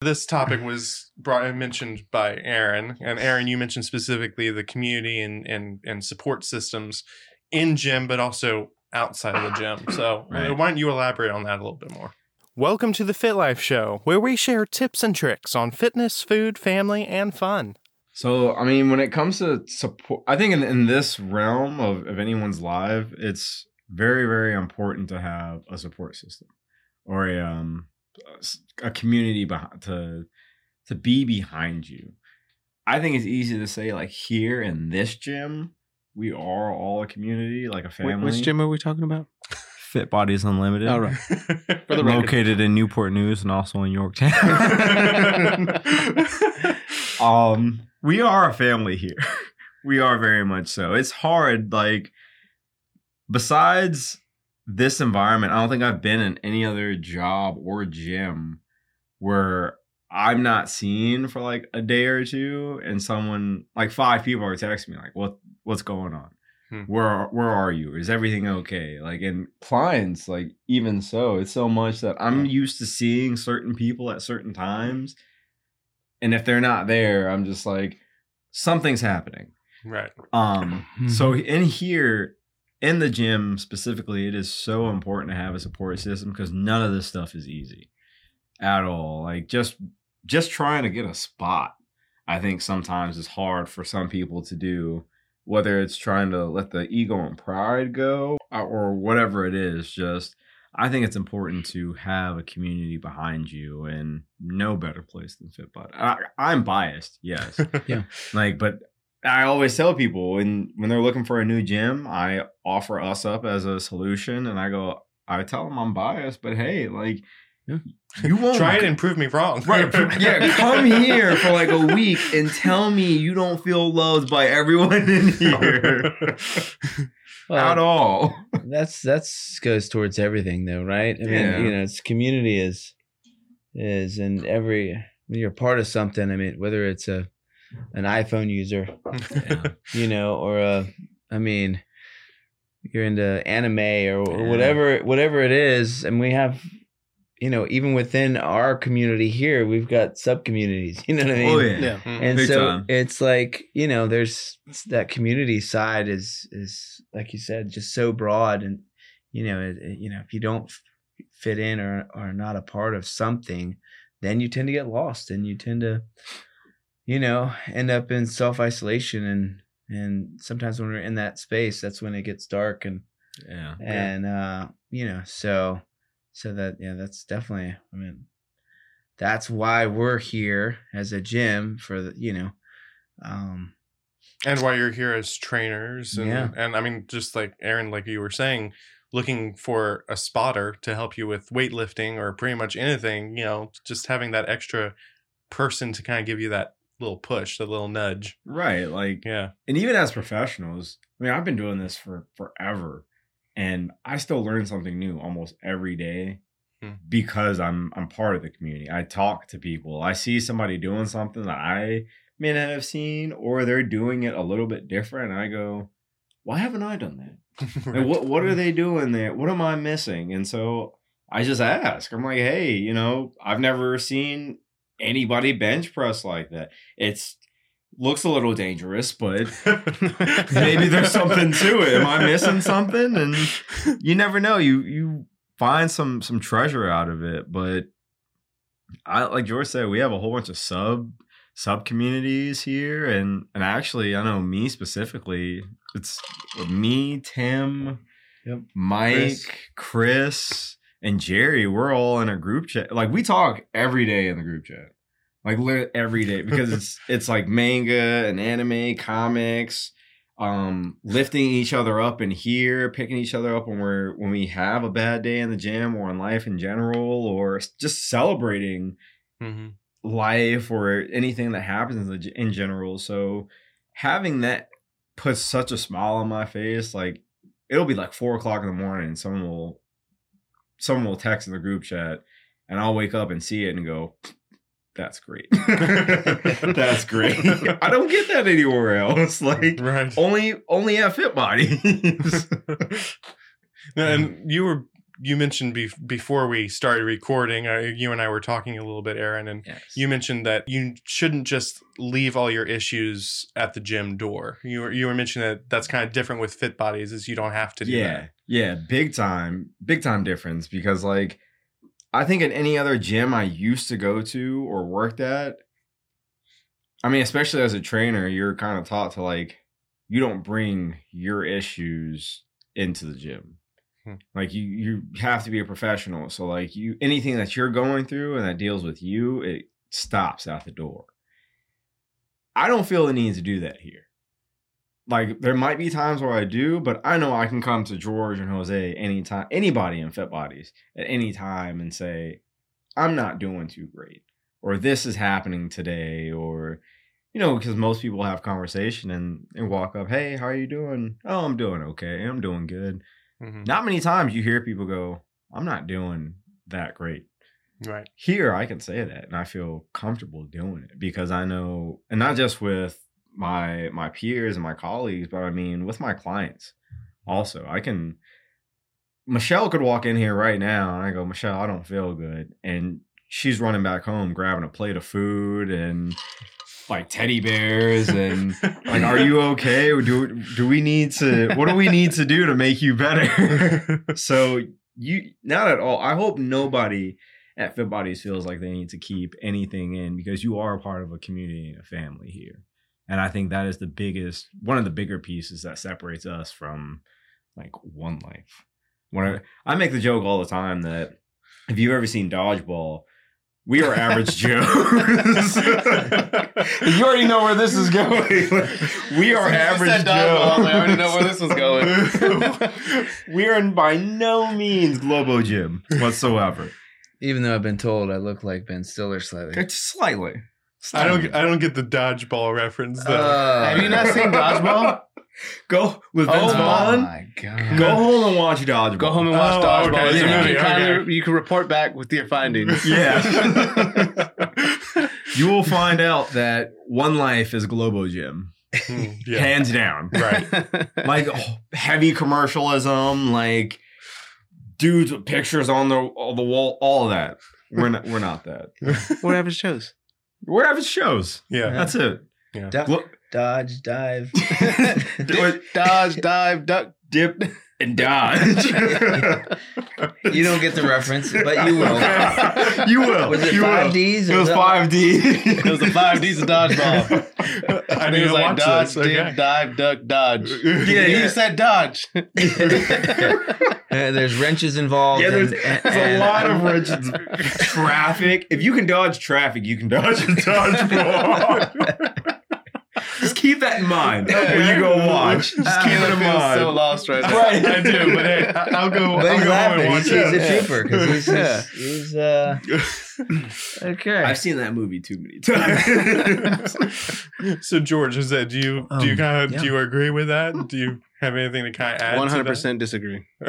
This topic was brought and mentioned by Aaron, and Aaron, you mentioned specifically the community and and and support systems in gym, but also outside of the gym. So Right. why don't you elaborate on that a little bit more? Welcome to the Fit Life Show, where we share tips and tricks on fitness, food, family, and fun. So, I mean, when it comes to support, I think in, in this realm of, of anyone's life, it's very, very important to have a support system or a, um, a s- a community behind, to, to be behind you. I think it's easy to say, like, here in this gym, we are all a community, like a family. Which gym are we talking about? Fit Bodies Unlimited. All right. For the. Located in Newport News and also in Yorktown. um, we are a family here. we are very much so. It's hard. Like, besides this environment, I don't think I've been in any other job or gym where I'm not seen for like a day or two, and someone like five people are texting me like, "What? What's going on? Hmm. Where Where are you? Is everything okay?" Like, and clients, like even so, it's so much that I'm used to seeing certain people at certain times, and if they're not there, I'm just like, something's happening. right. Um, so in here, in the gym specifically, it is so important to have a support system because none of this stuff is easy at all. Like just just trying to get a spot, I think sometimes is hard for some people to do. Whether it's trying to let the ego and pride go or- or whatever it is, just I think it's important to have a community behind you, and no better place than FitBud. I, I'm biased, yes, Yeah. like, but I always tell people when when they're looking for a new gym, I offer us up as a solution, and I go, I tell them I'm biased, but hey, like, Yeah. you won't Try it and prove me wrong. Right, yeah, come here for like a week and tell me you don't feel loved by everyone in here Well, at all. that's that's goes towards everything though, right? I mean, Yeah. you know, it's community is is and every when you're part of something. I mean, whether it's a an iPhone user, you know, or a, I mean, you're into anime or, or Yeah. whatever whatever it is, and we have, you know, even within our community here, we've got sub communities. You know what I mean? Oh yeah, Yeah. Mm-hmm. and Big so time. it's like you know there's that community side is is like you said just so broad and you know it, it- you know if you don't fit in or are not a part of something then you tend to get lost and you tend to you know end up in self-isolation and and sometimes when we're in that space that's when it gets dark and yeah. and uh you know so so that yeah that's definitely i mean that's why we're here as a gym for the you know um and why you're here as trainers and, Yeah. and i mean just like aaron like you were saying looking for a spotter to help you with weightlifting or pretty much anything you know just having that extra person to kind of give you that little push that little nudge Right, like yeah and even as professionals, I mean, I've been doing this for forever, and I still learn something new almost every day Hmm. because I'm I'm part of the community. I talk to people. I see somebody doing something that I may not have seen, or they're doing it a little bit different, and I go, "Why haven't I done that? Like, what what are they doing there? What am I missing?" And so I just ask. I'm like, "Hey, you know, I've never seen anybody bench press like that. It's looks a little dangerous, but maybe there's something to it. Am I missing something? And you never know. You you find some some treasure out of it. But I like George said, we have a whole bunch of sub sub communities here, and and actually, I know me specifically. It's me, Tim, Yep. Mike, Chris. Chris, and Jerry. We're all in a group chat. Like we talk every day in the group chat like lit every day because it's it's like manga and anime comics um lifting each other up in here picking each other up when we're when we have a bad day in the gym or in life in general or just celebrating Mhm. life or anything that happens in, in general so having that puts such a smile on my face like it'll be like four o'clock in the morning and someone will someone will text in the group chat and i'll wake up and see it and go that's great. That's great. I don't get that anywhere else. Like right. only only at fit bodies. And you were you mentioned be- before we started recording, uh, you and I were talking a little bit, Aaron, and Yes. you mentioned that you shouldn't just leave all your issues at the gym door. You were you were mentioning that that's kind of different with fit bodies, is you don't have to do yeah, that. yeah, yeah, big time, big time difference because like I think in any other gym I used to go to or worked at, I mean, especially as a trainer, you're kind of taught to like you don't bring your issues into the gym. Hmm. Like you you have to be a professional. So like you anything that you're going through and that deals with you, it stops at the door. I don't feel the need to do that here like there might be times where I do, but I know I can come to George and Jose anytime, anybody in Fit Bodies at any time and say, I'm not doing too great, or this is happening today, or you know, because most people have conversation and, and walk up, hey, how are you doing? Oh, I'm doing okay. I'm doing good. Mhm. Not many times you hear people go, I'm not doing that great Right. here I can say that and I feel comfortable doing it because I know and not just with my my peers and my colleagues but I mean with my clients also I can Michelle could walk in here right now and I go Michelle I don't feel good and she's running back home grabbing a plate of food and like teddy bears and like are you okay? Do do we need to what do we need to do to make you better? So you not at all. I hope nobody at fit bodies feels like they need to keep anything in because you are a part of a community and a family here. And i think that is the biggest one of the bigger pieces that separates us from like one life. When i, I make the joke all the time that if you've ever seen dodgeball we are average joes you already know where this is going we are average joes I already know where this was going. we are by no means Globo Gym whatsoever. Even though I've been told I look like Ben Stiller slightly. Just slightly. I don't I don't get the dodgeball reference though. Uh, Have you not seen Dodgeball? Go with Vince Oh Vaughn. my god. Go home and watch Dodgeball. Go home and watch Oh, Dodgeball. okay, and it's a you, can kinda- okay. you can report back with your findings. Yeah. you will find out that one life is Globo Gym, Hmm, yeah. hands down. Right. Like oh, heavy commercialism, like dudes with pictures on the on the wall, all of that. We're not. We're not that. Whatever shows. We're having shows. Yeah. That's it. Duck, Look, dodge, dive. Dodge, dive, duck. dip, and dodge. You don't get the reference, but you will. you will. Was it you five will. Ds? It was five D. It was the five D's of dodgeball. I And need he was to like watch dodge, this. dip, Okay. dive, duck, dodge. Yeah, Yeah, yeah. you said dodge. Uh, there's wrenches involved. Yeah, there's, and- and- there's a and- lot of wrenches. traffic. If you can dodge traffic, you can dodge a dodgeball. Just keep that in mind when you go watch. Just keep it in I feel mind. so lost right now. Right. I do, but hey, I'll go. But I'll he's go home laughing. and He's, watch he's it. a trooper because he's, he's, Yeah. he's, uh, okay. I've seen that movie too many times. so George, is that do you do you Um, kind of yeah. do you agree with that? Do you have anything to kind of add? One hundred percent disagree.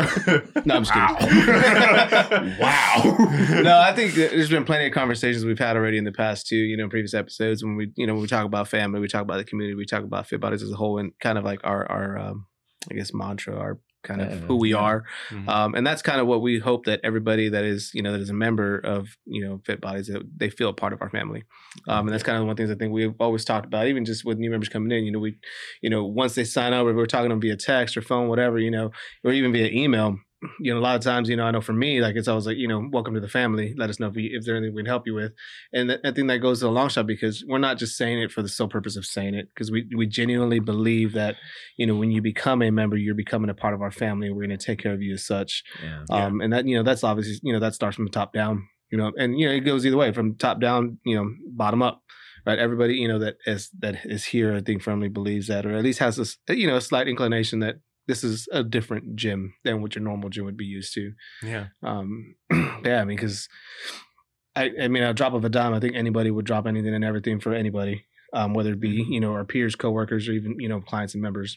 No, I'm just kidding. wow. no, I think there's been plenty of conversations we've had already in the past too. You know, previous episodes when we, you know, when we talk about family, we talk about the community, we talk about fit bodies as a whole, and kind of like our, our, um, I guess, mantra, our kind of Yeah, who we yeah. are, Mhm. um, and that's kind of what we hope that everybody that is, you know, that is a member of, you know, fit bodies, that they feel a part of our family, um, and that's kind of one of the things I think we've always talked about, even just with new members coming in. You know, we, you know, once they sign up, if we're talking to them via text or phone, whatever, you know, or even via email you know, a lot of times, you know, I know for me, like it's always like, you know, welcome to the family. Let us know if, we, if there's anything we can help you with. And th- I think that goes to the long shot because we're not just saying it for the sole purpose of saying it, because we, we genuinely believe that, you know, when you become a member, you're becoming a part of our family and we're going to take care of you as such. Yeah. Yeah. Um, and that, you know, that's obviously, you know, that starts from the top down, you know, and, you know, it goes either way from top down, you know, bottom up. Right, everybody you know that is that is here, I think, firmly believes that, or at least has this, you know, a slight inclination that this is a different gym than what your normal gym would be used to. Yeah. Um, yeah, I mean, because I, I mean, a drop of a dime, I think anybody would drop anything and everything for anybody, um, whether it be you know our peers, coworkers, or even you know clients and members.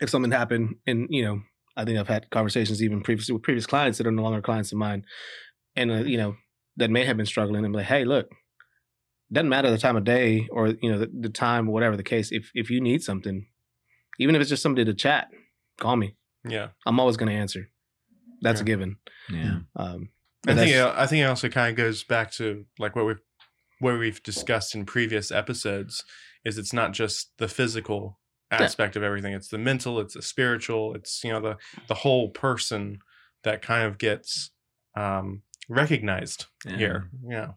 If something happened, and you know, I think I've had conversations even previously with previous clients that are no longer clients of mine, and uh, you know that may have been struggling, and be like, hey, look, doesn't matter the time of day or you know the, the time, whatever the case. If if you need something, even if it's just somebody to chat, call me. Yeah. I'm always going to answer. That's a given. Yeah. Um, I think it, I think it also kind of goes back to like what we've what we've discussed in previous episodes is it's not just the physical aspect of everything it's the mental it's the spiritual it's you know the the whole person that kind of gets um recognized Yeah. here yeah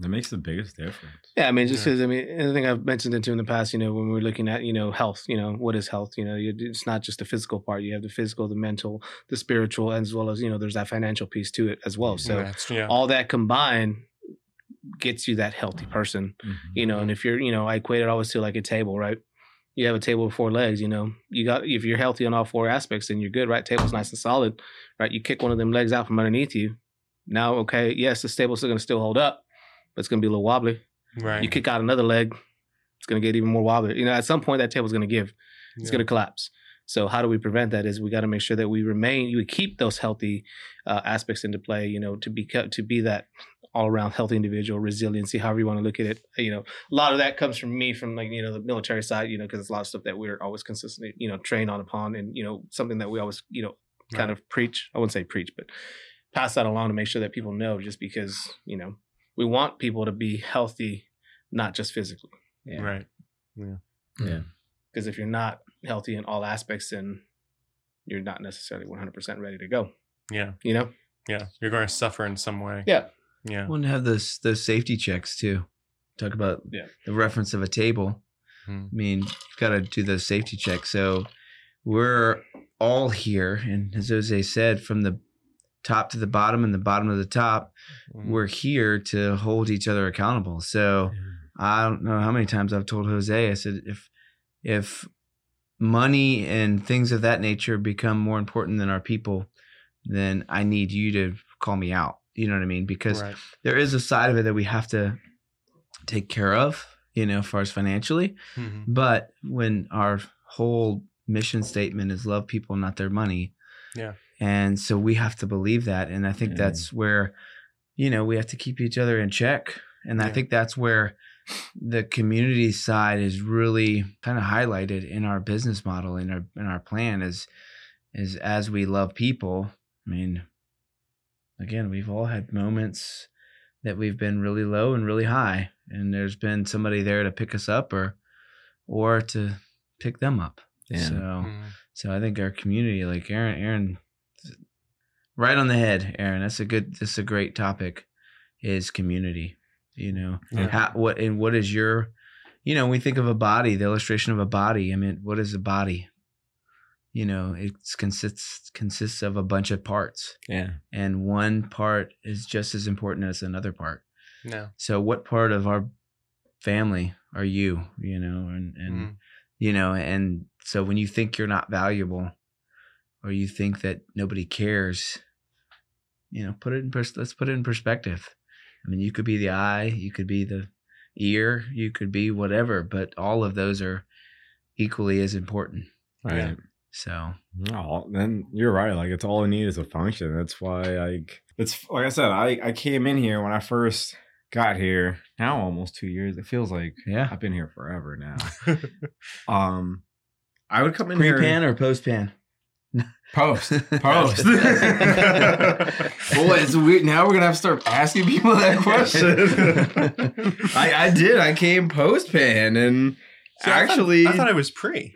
That makes the biggest difference. Yeah, I mean, just Yeah. because I mean, and I think I've mentioned it too in the past. You know, when we're looking at you know health, you know, what is health? You know, it's not just the physical part. You have the physical, the mental, the spiritual, as well as you know, there's that financial piece to it as well. Mm-hmm. So yeah, yeah. all that combined gets you that healthy mm-hmm. person. Mm-hmm. You know, and if you're, you know, I equate it always to like a table, right? You have a table with four legs. You know, you got if you're healthy on all four aspects, then you're good, right? Table's nice and solid, right? You kick one of them legs out from underneath you. Now, okay, yes, the table's still going to still hold up, but it's going to be a little wobbly right you kick out another leg, it's going to get even more wobbly. You know, at some point that table's going to give. It's Yeah. going to collapse. So how do we prevent that? Is we got to make sure that we remain, you keep those healthy uh, aspects into play. You know, to be to be that all around healthy individual, resiliency, however you want to look at it. You know, a lot of that comes from me, from like you know the military side. You know, because it's a lot of stuff that we're always consistently you know trained on upon, and you know something that we always you know kind of preach. I wouldn't say preach, but pass that along to make sure that people know. Just because you know we want people to be healthy, not just physically. Yeah. right Yeah. Yeah. Because if you're not healthy in all aspects, then you're not necessarily 100% ready to go. yeah You know? yeah you're going to suffer in some way Yeah. yeah want to have those those safety checks too. Talk about Yeah. the reference of a table. Hmm. I mean, you've got to do those safety checks. So we're all here, and as Jose said, from the top to the bottom and the bottom to the top, Mm. we're here to hold each other accountable. So I don't know how many times I've told Jose. I said if if money and things of that nature become more important than our people, then I need you to call me out. You know what I mean? Because right there is a side of it that we have to take care of, you know, as far as financially. Mhm. But when our whole mission statement is love people, not their money. Yeah. And so we have to believe that. And I think Yeah. that's where, you know, we have to keep each other in check. And I think that's where the community side is really kind of highlighted in our business model, in our in our plan is is as we love people. I mean, again, we've all had moments that we've been really low and really high, and there's been somebody there to pick us up or or to pick them up. Yeah. So Mhm. so I think our community, like Aaron, Aaron, right on the head, Aaron. That's a good. That's a great topic. Is community. You know Yeah. how what and what is your, you know, we think of a body, the illustration of a body. I mean, what is a body? You know, it consists consists of a bunch of parts, Yeah. and one part is just as important as another part. No. So, what part of our family are you? You know, and and Mhm. you know and so when you think you're not valuable or you think that nobody cares you know put it in pers- let's put it in perspective i mean you could be the eye you could be the ear you could be whatever but all of those are equally as important Right. so Oh, then you're right. Like it's all I need is a function. That's why like it's like I said, I, I came in here when I first got here. Now almost two years. It feels like yeah I've been here forever now. um I would come in pre-pan here or post-pan post. Post. Boy, it's weird. Now we're gonna have to start asking people that question. I, I did. I came post pan and See, I thought- actually I thought it was pre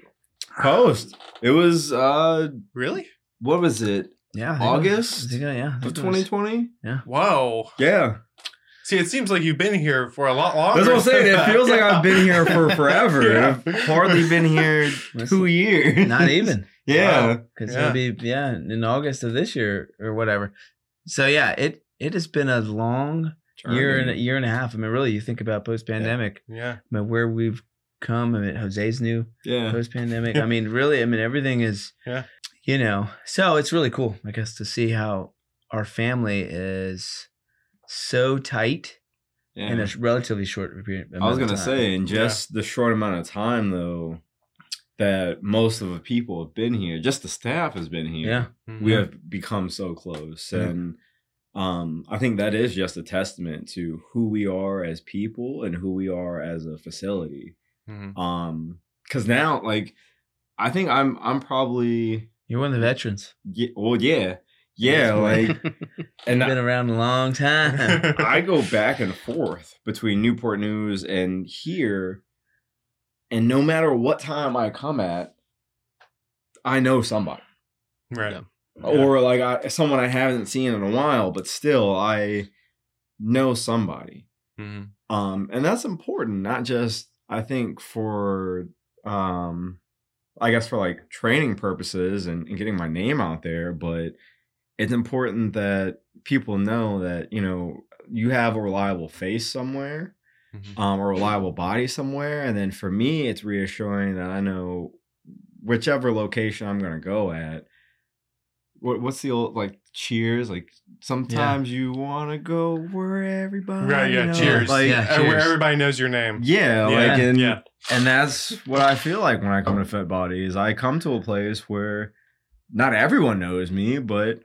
post. It was uh really what was it? yeah I think was- August I think, uh, yeah I Of think it was- 2020? whoa Yeah. see it seems like you've been here for a lot longer That's what I'm saying. It feels like I've been here for forever. Yeah. I've hardly been here two years. not even Yeah. Wow. because Yeah. it'll be yeah in August of this year or whatever. So yeah, it it has been a long year and a year and a half. I mean, really, you think about post pandemic, yeah I mean, where we've come. I mean, Jose's new Yeah. post pandemic. I mean, really, I mean, everything is Yeah. you know. So it's really cool, I guess, to see how our family is so tight in a relatively short period. I was gonna of time. say, in just the short amount of time though, that most of the people have been here, just the staff has been here. yeah, Mhm. we have become so close Yeah. and um i think that is just a testament to who we are as people and who we are as a facility Mhm. um because now like i think i'm i'm probably You're one of the veterans. Yeah, well, yeah, yeah, like, and Been around a long time. I go back and forth between Newport News and here, and no matter what time I come at, I know somebody, right. Yeah. or like I, someone I haven't seen in a while, but still I know somebody. Mhm. um and that's important not just i think for um i guess for like training purposes and, and getting my name out there but it's important that people know that you know you have a reliable face somewhere Mhm. um a reliable body somewhere and then for me it's reassuring that i know whichever location i'm going to go at what, what's the old like cheers like sometimes you want to go where everybody Right, yeah, knows. cheers. like Yeah, where cheers. everybody knows your name. yeah, Yeah, like and yeah. and that's what I feel like when I come to Fit Body is I come to a place where not everyone knows me, but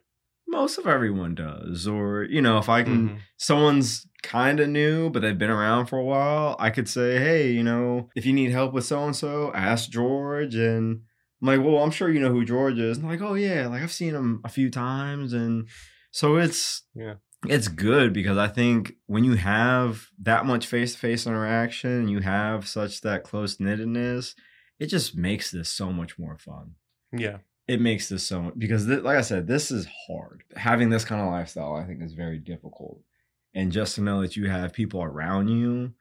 most of everyone does. Or you know, if I can, Mhm. someone's kind of new, but they've been around for a while, I could say, hey, you know, if you need help with so and so, ask George. And I'm like, well, I'm sure you know who George is. And I'm like, oh yeah, like I've seen him a few times, and so it's Yeah. it's good because I think when you have that much face to face interaction and you have such that close knittedness, it just makes this so much more fun. Yeah. It makes this so because, th- like I said, this is hard. Having this kind of lifestyle, I think, is very difficult. And just to know that you have people around you,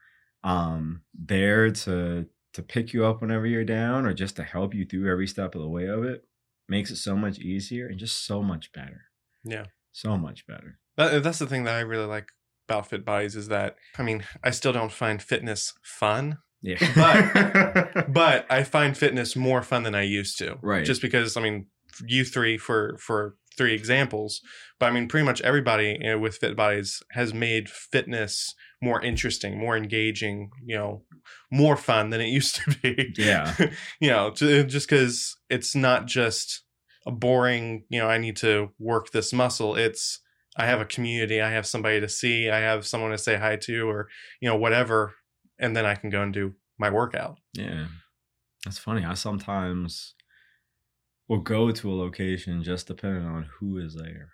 um, there to to pick you up whenever you're down, or just to help you through every step of the way of it, makes it so much easier and just so much better. Yeah. So much better. That, that's the thing that I really like about Fit Bodies is that, I mean, I still don't find fitness fun, Yeah. But- but I find fitness more fun than I used to. Right. Just because, I mean, you three for, for three examples, but I mean, pretty much everybody you know, with Fit Bodies has made fitness more interesting, more engaging, you know, more fun than it used to be. Yeah. you know, just because it's not just a boring, you know, I need to work this muscle. It's, I have a community, I have somebody to see, I have someone to say hi to, or, you know, whatever. And then I can go and do my workout. Yeah. That's funny. I sometimes will go to a location just depending on who is there.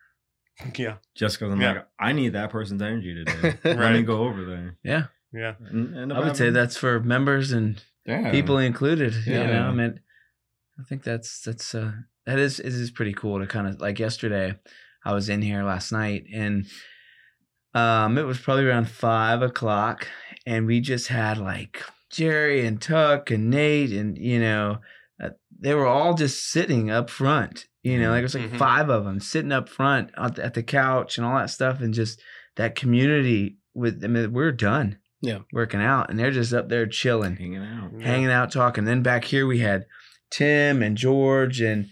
Yeah. Just because I'm Yeah. like, I need that person's energy today. Let me go over there. Yeah. Yeah. And, and I would say that's for members and yeah. people included. You Yeah. know, I mean, I think that's that's uh that is it is pretty cool to kind of like yesterday. I was in here last night and um it was probably around five o'clock and we just had like Jerry and Tuck and Nate and you know uh, they were all just sitting up front. You know, like it was like Mhm. five of them sitting up front at the, at the couch and all that stuff and just that community with I mean we're done. Yeah. Working out and they're just up there chilling hanging out. Yeah. hanging out talking. Then back here we had Tim and George and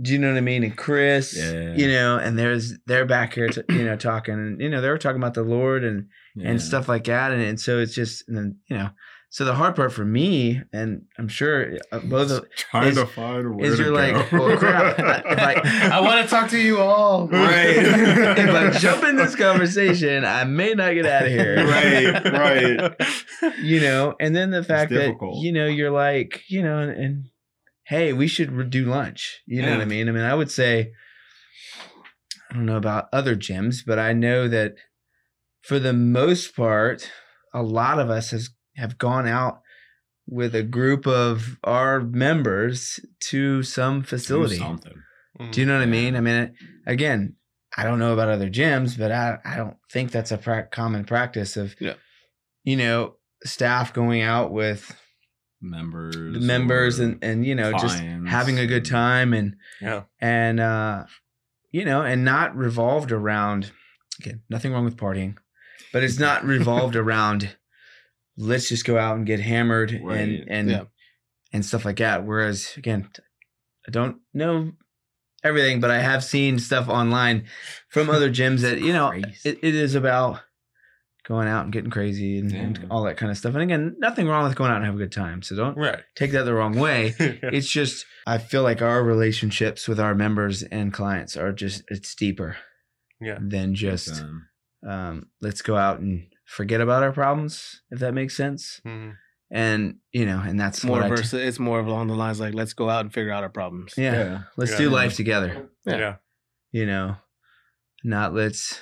do you know what I mean? And Chris, Yeah. you know, and there's they're back here, to, you know, talking, and you know, they were talking about the Lord and Yeah. and stuff like that, and, and so it's just, and then you know, so the hard part for me, and I'm sure uh, both of trying is- to find where is to you're like, well, crap. I- I want to talk to you all. Right. if I jump in this conversation, I may not get out of here, Right, right. you know, and then the fact that difficult. you know you're like, you know, and, and hey, we should do lunch. You know Yeah. what I mean? I mean, I would say, I don't know about other gyms, but I know that for the most part, a lot of us has have gone out with a group of our members to some Do facility. something. Do you know what I mean? I mean, again, I don't know about other gyms, but I, I don't think that's a pra- common practice of, Yeah. you know, staff going out with Members. the members and, and, you know, just having a good time and, Yeah. and, uh, you know, and not revolved around, again, nothing wrong with partying, but it's not revolved around, let's just go out and get hammered Right. and, and, Yeah. and stuff like that. Whereas again, I don't know everything, but I have seen stuff online from other gyms that you know it, it is about going out and getting crazy and, and all that kind of stuff. And again, nothing wrong with going out and have a good time. So don't Right. take that the wrong way. It's just I feel like our relationships with our members and clients are just it's deeper Yeah. than just Um, um, let's go out and forget about our problems if that makes sense. Mhm. and you know, and that's more what I t- versus. It's more of along the lines like let's go out and figure out our problems. yeah, let's Yeah. do life together. Yeah. Yeah. You know, not let's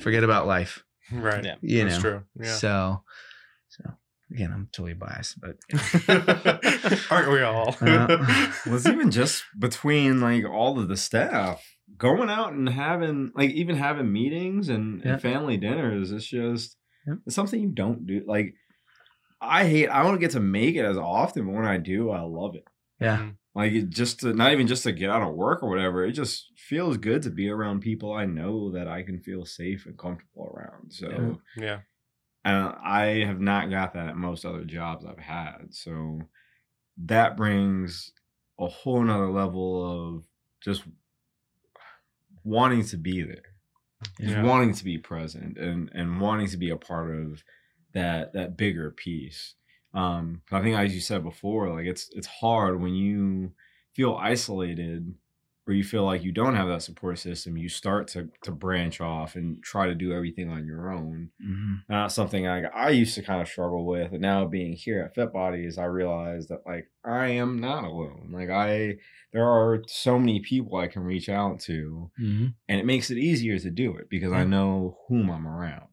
forget about life. Right. Yeah. You That's know, true. Yeah. so so again, I'm totally biased, but Aren't we all? Uh, was even just between like all of the staff going out and having like even having meetings and, Yeah. and family dinners it's just Yeah. it's something you don't do like i hate i don't get to make it as often but when i do i love it yeah, mm-hmm. like it just to, not even just to get out of work or whatever it just feels good to be around people i know that i can feel safe and comfortable around so Yeah. yeah. and I have not got that at most other jobs I've had. So that brings a whole nother level of just wanting to be there, just Yeah. wanting to be present, and and wanting to be a part of that that bigger piece. Um, I think, as you said before, like it's it's hard when you feel isolated or you feel like you don't have that support system. You start to to branch off and try to do everything on your own hmm not something I I used to kind of struggle with, and now being here at Fit Bodies, I realize that like I am not alone. Like I, there are so many people I can reach out to, hmm and it makes it easier to do it because I know whom I'm around.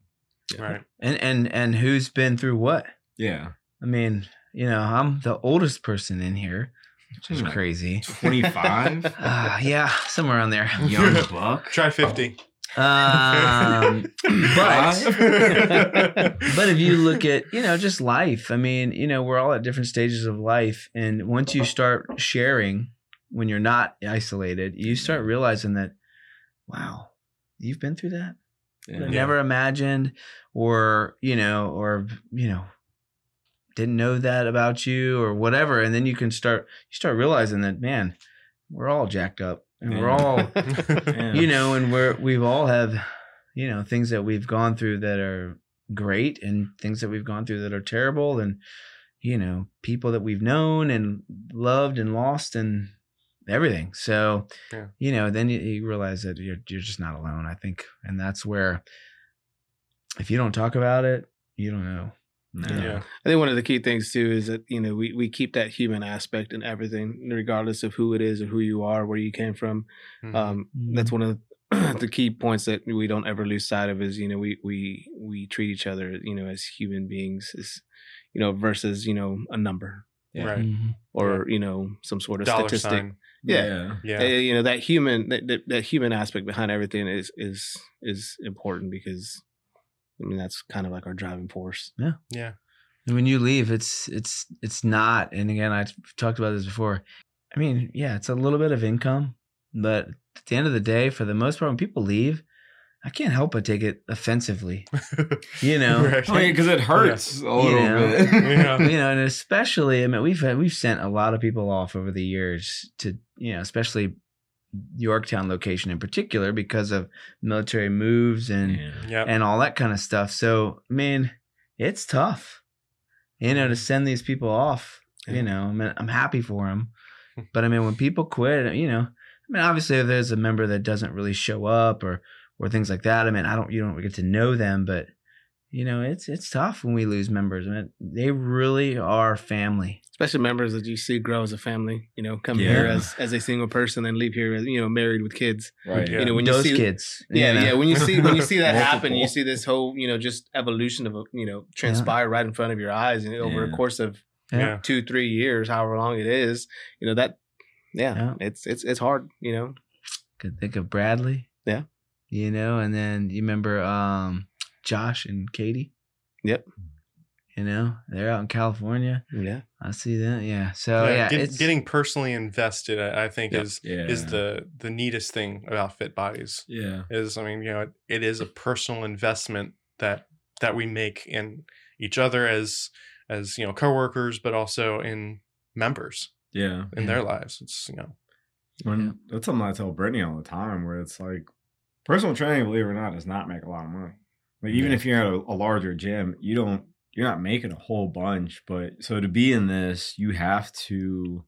Right. and and and who's been through what? Yeah, I mean, you know, I'm the oldest person in here, which is crazy. twenty five, Uh, yeah, somewhere around there. young buck. Try 50. Um, but but if you look at you know just life, I mean, you know, we're all at different stages of life, and once you start sharing, when you're not isolated, you start realizing that, wow, you've been through that. Yeah. I never imagined, or you know, or you know, didn't know that about you, or whatever. And then you can start, you start realizing that, man, we're all jacked up, and we're all Yeah. you know, and we're we've all have, you know, things that we've gone through that are great and things that we've gone through that are terrible and you know, people that we've known and loved and lost and everything. So, Yeah. you know, then you, you realize that you're you're just not alone, I think. And that's where if you don't talk about it, you don't know. No. Yeah. I think one of the key things too is that you know we we keep that human aspect in everything, regardless of who it is or who you are, where you came from. Mhm. Um, that's one of the, the key points that we don't ever lose sight of. Is you know we we we treat each other you know as human beings, as you know versus you know a number Right. Mhm. or you know some sort of Dollar statistic. sign. Yeah. Yeah. Uh, you know that human that, that that human aspect behind everything is is is important because I mean that's kind of like our driving force. Yeah. Yeah. And when you leave, it's it's it's not. And again, I've talked about this before. I mean, yeah, it's a little bit of income, but at the end of the day, for the most part, when people leave, I can't help but take it offensively. You know, Right. I mean, because it hurts a little know. bit. Yeah. you know, and especially, I mean, we've had, we've sent a lot of people off over the years to, you know, especially Yorktown location in particular because of military moves and Yeah. Yep. and all that kind of stuff. So, I mean, it's tough, you know, to send these people off. Yeah. You know, I mean, I'm happy for them, but I mean, when people quit, you know, I mean, obviously, if there's a member that doesn't really show up or or things like that, I mean, I don't, you don't get to know them, but you know, it's it's tough when we lose members. I mean, they really are family. especially members that you see grow as a family. You know, come Yeah. here as as a single person and leave here as you know married with kids. Right. Yeah. You know, when you see kids, yeah, you know? yeah. When you see when you see that happen, you see this whole you know just evolution of you know transpire right in front of your eyes, and over a course of Yeah. two three years, however long it is, you know that. Yeah, Yeah. it's it's it's hard. You know, could think of Bradley. Yeah. You know, and then you remember um Josh and Katie. Yep. You know, they're out in California. yeah. I see that. Yeah. So Yeah, yeah, get- it's getting personally invested, I, I think, Yeah. is Yeah. is the the neatest thing about Fit Bodies. yeah. Is I mean, you know, it, it is a personal investment that that we make in each other as as you know coworkers, but also in members Yeah. in their lives. It's you know, When that's something I tell Brittany all the time, where it's like personal training, believe it or not, does not make a lot of money. Like even Yeah. if you're at a, a larger gym, you don't you're not making a whole bunch. But so to be in this, you have to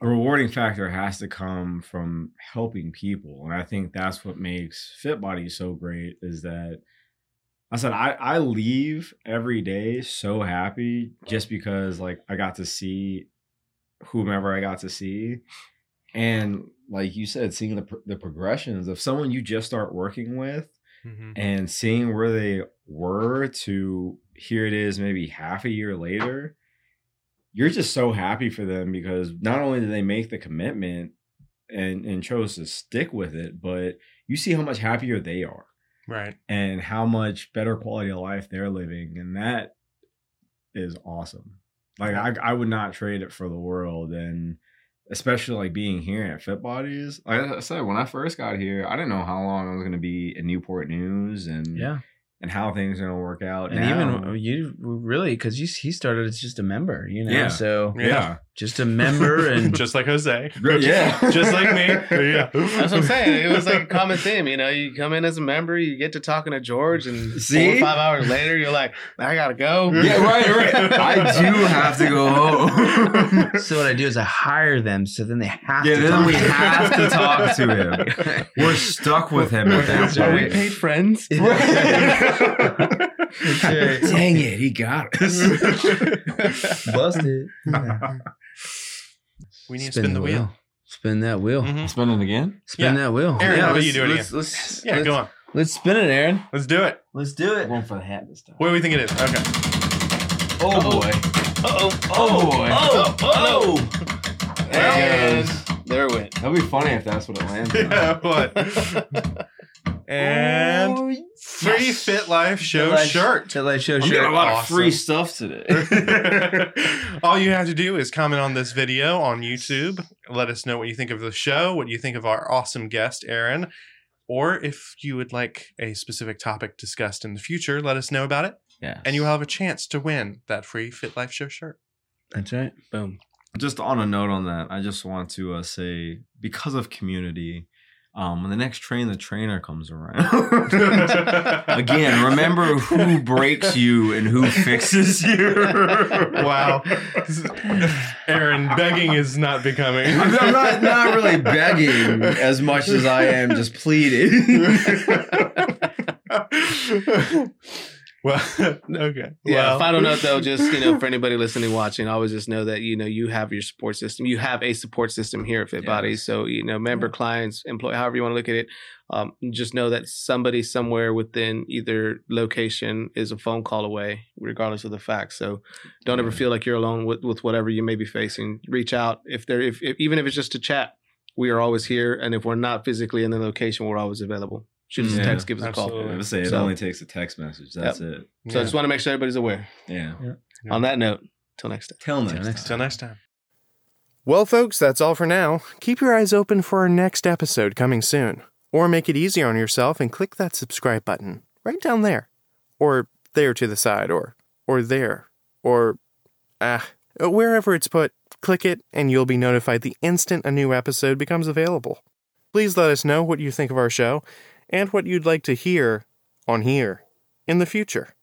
a rewarding factor has to come from helping people. And I think that's what makes Fit Body so great is that I said I I leave every day so happy just because like I got to see whomever I got to see, and like you said, seeing the the progressions of someone you just start working with Mhm. and seeing where they were to here it is maybe half a year later you're just so happy for them because not only did they make the commitment and and chose to stick with it but you see how much happier they are Right. and how much better quality of life they're living and that is awesome like i, I would not trade it for the world and especially like being here at fit bodies like i said when i first got here i didn't know how long i was going to be in newport news and Yeah. and how things are going to work out And now. even you really, because you, he started as just a member, you know? Yeah. So yeah just a member and just like Jose. Yeah. just like me. Yeah. That's what I'm saying. It was like a common theme. You know, you come in as a member, you get to talking to George, and four See? or five hours later, you're like, I gotta go. Yeah, right, right. I do have to go home. so what I do is I hire them so then they have yeah, to then talk we to him. have to talk to him. We're stuck with him at that Are we paid friends? Dang it, he got us. Busted. We need to spin the wheel. Spin that wheel. Mhm. Spin it again? Spin Yeah. that wheel. Aaron, how about you let's- do it let's, let's, Yeah, let's, go on. Let's spin it, Aaron. Let's do it. Let's do it. going for the hat this time. What do we think it is? Okay. Oh boy. Uh-oh. Oh boy. Oh, oh, oh. And there it went. That'd be funny if that's what it lands. Yeah, what? And Oh, free yes. Fit Life Show Life- shirt. Fit Life Show I'm shirt. getting a lot Awesome. of free stuff today. All you have to do is comment on this video on YouTube. Let us know what you think of the show, what you think of our awesome guest, Aaron. Or if you would like a specific topic discussed in the future, let us know about it. Yeah. And you will have a chance to win that free Fit Life Show shirt. That's right. Boom. just on a note on that, I just want to uh, say because of community, um, when the next train the trainer comes around, again, remember who breaks you and who fixes you. wow. Aaron, begging is not becoming. I'm, I'm not not really begging as much as I am just pleading. well, okay. Yeah. Well, Final note though, just you know, for anybody listening, watching, always just know that you know you have your support system. You have a support system here at Fit Yes. Body. So you know, member, clients, employee, however you want to look at it. Um, just know that somebody somewhere within either location is a phone call away, regardless of the fact. So don't ever feel like you're alone with, with whatever you may be facing. Reach out if there, if, if even if it's just a chat. We are always here, and if we're not physically in the location, we're always available. Shoot us a text, give us a absolutely. I would say it So- only takes a text message. That's it. So I just want to make sure everybody's aware. Yeah. Yeah. On that note, till next time. Till next next Till next time. Well, folks, that's all for now. Keep your eyes open for our next episode coming soon. Or make it easier on yourself and click that subscribe button right down there. Or there to the side, or or there. Or ah, wherever it's put, click it and you'll be notified the instant a new episode becomes available. Please let us know what you think of our show and what you'd like to hear on here in the future.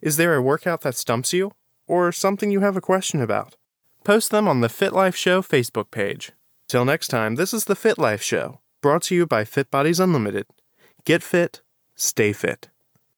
Is there a workout that stumps you? Or something you have a question about? Post them on the Fit Life Show Facebook page. Till next time, this is the Fit Life Show, brought to you by Fit Bodies Unlimited. Get fit, stay fit.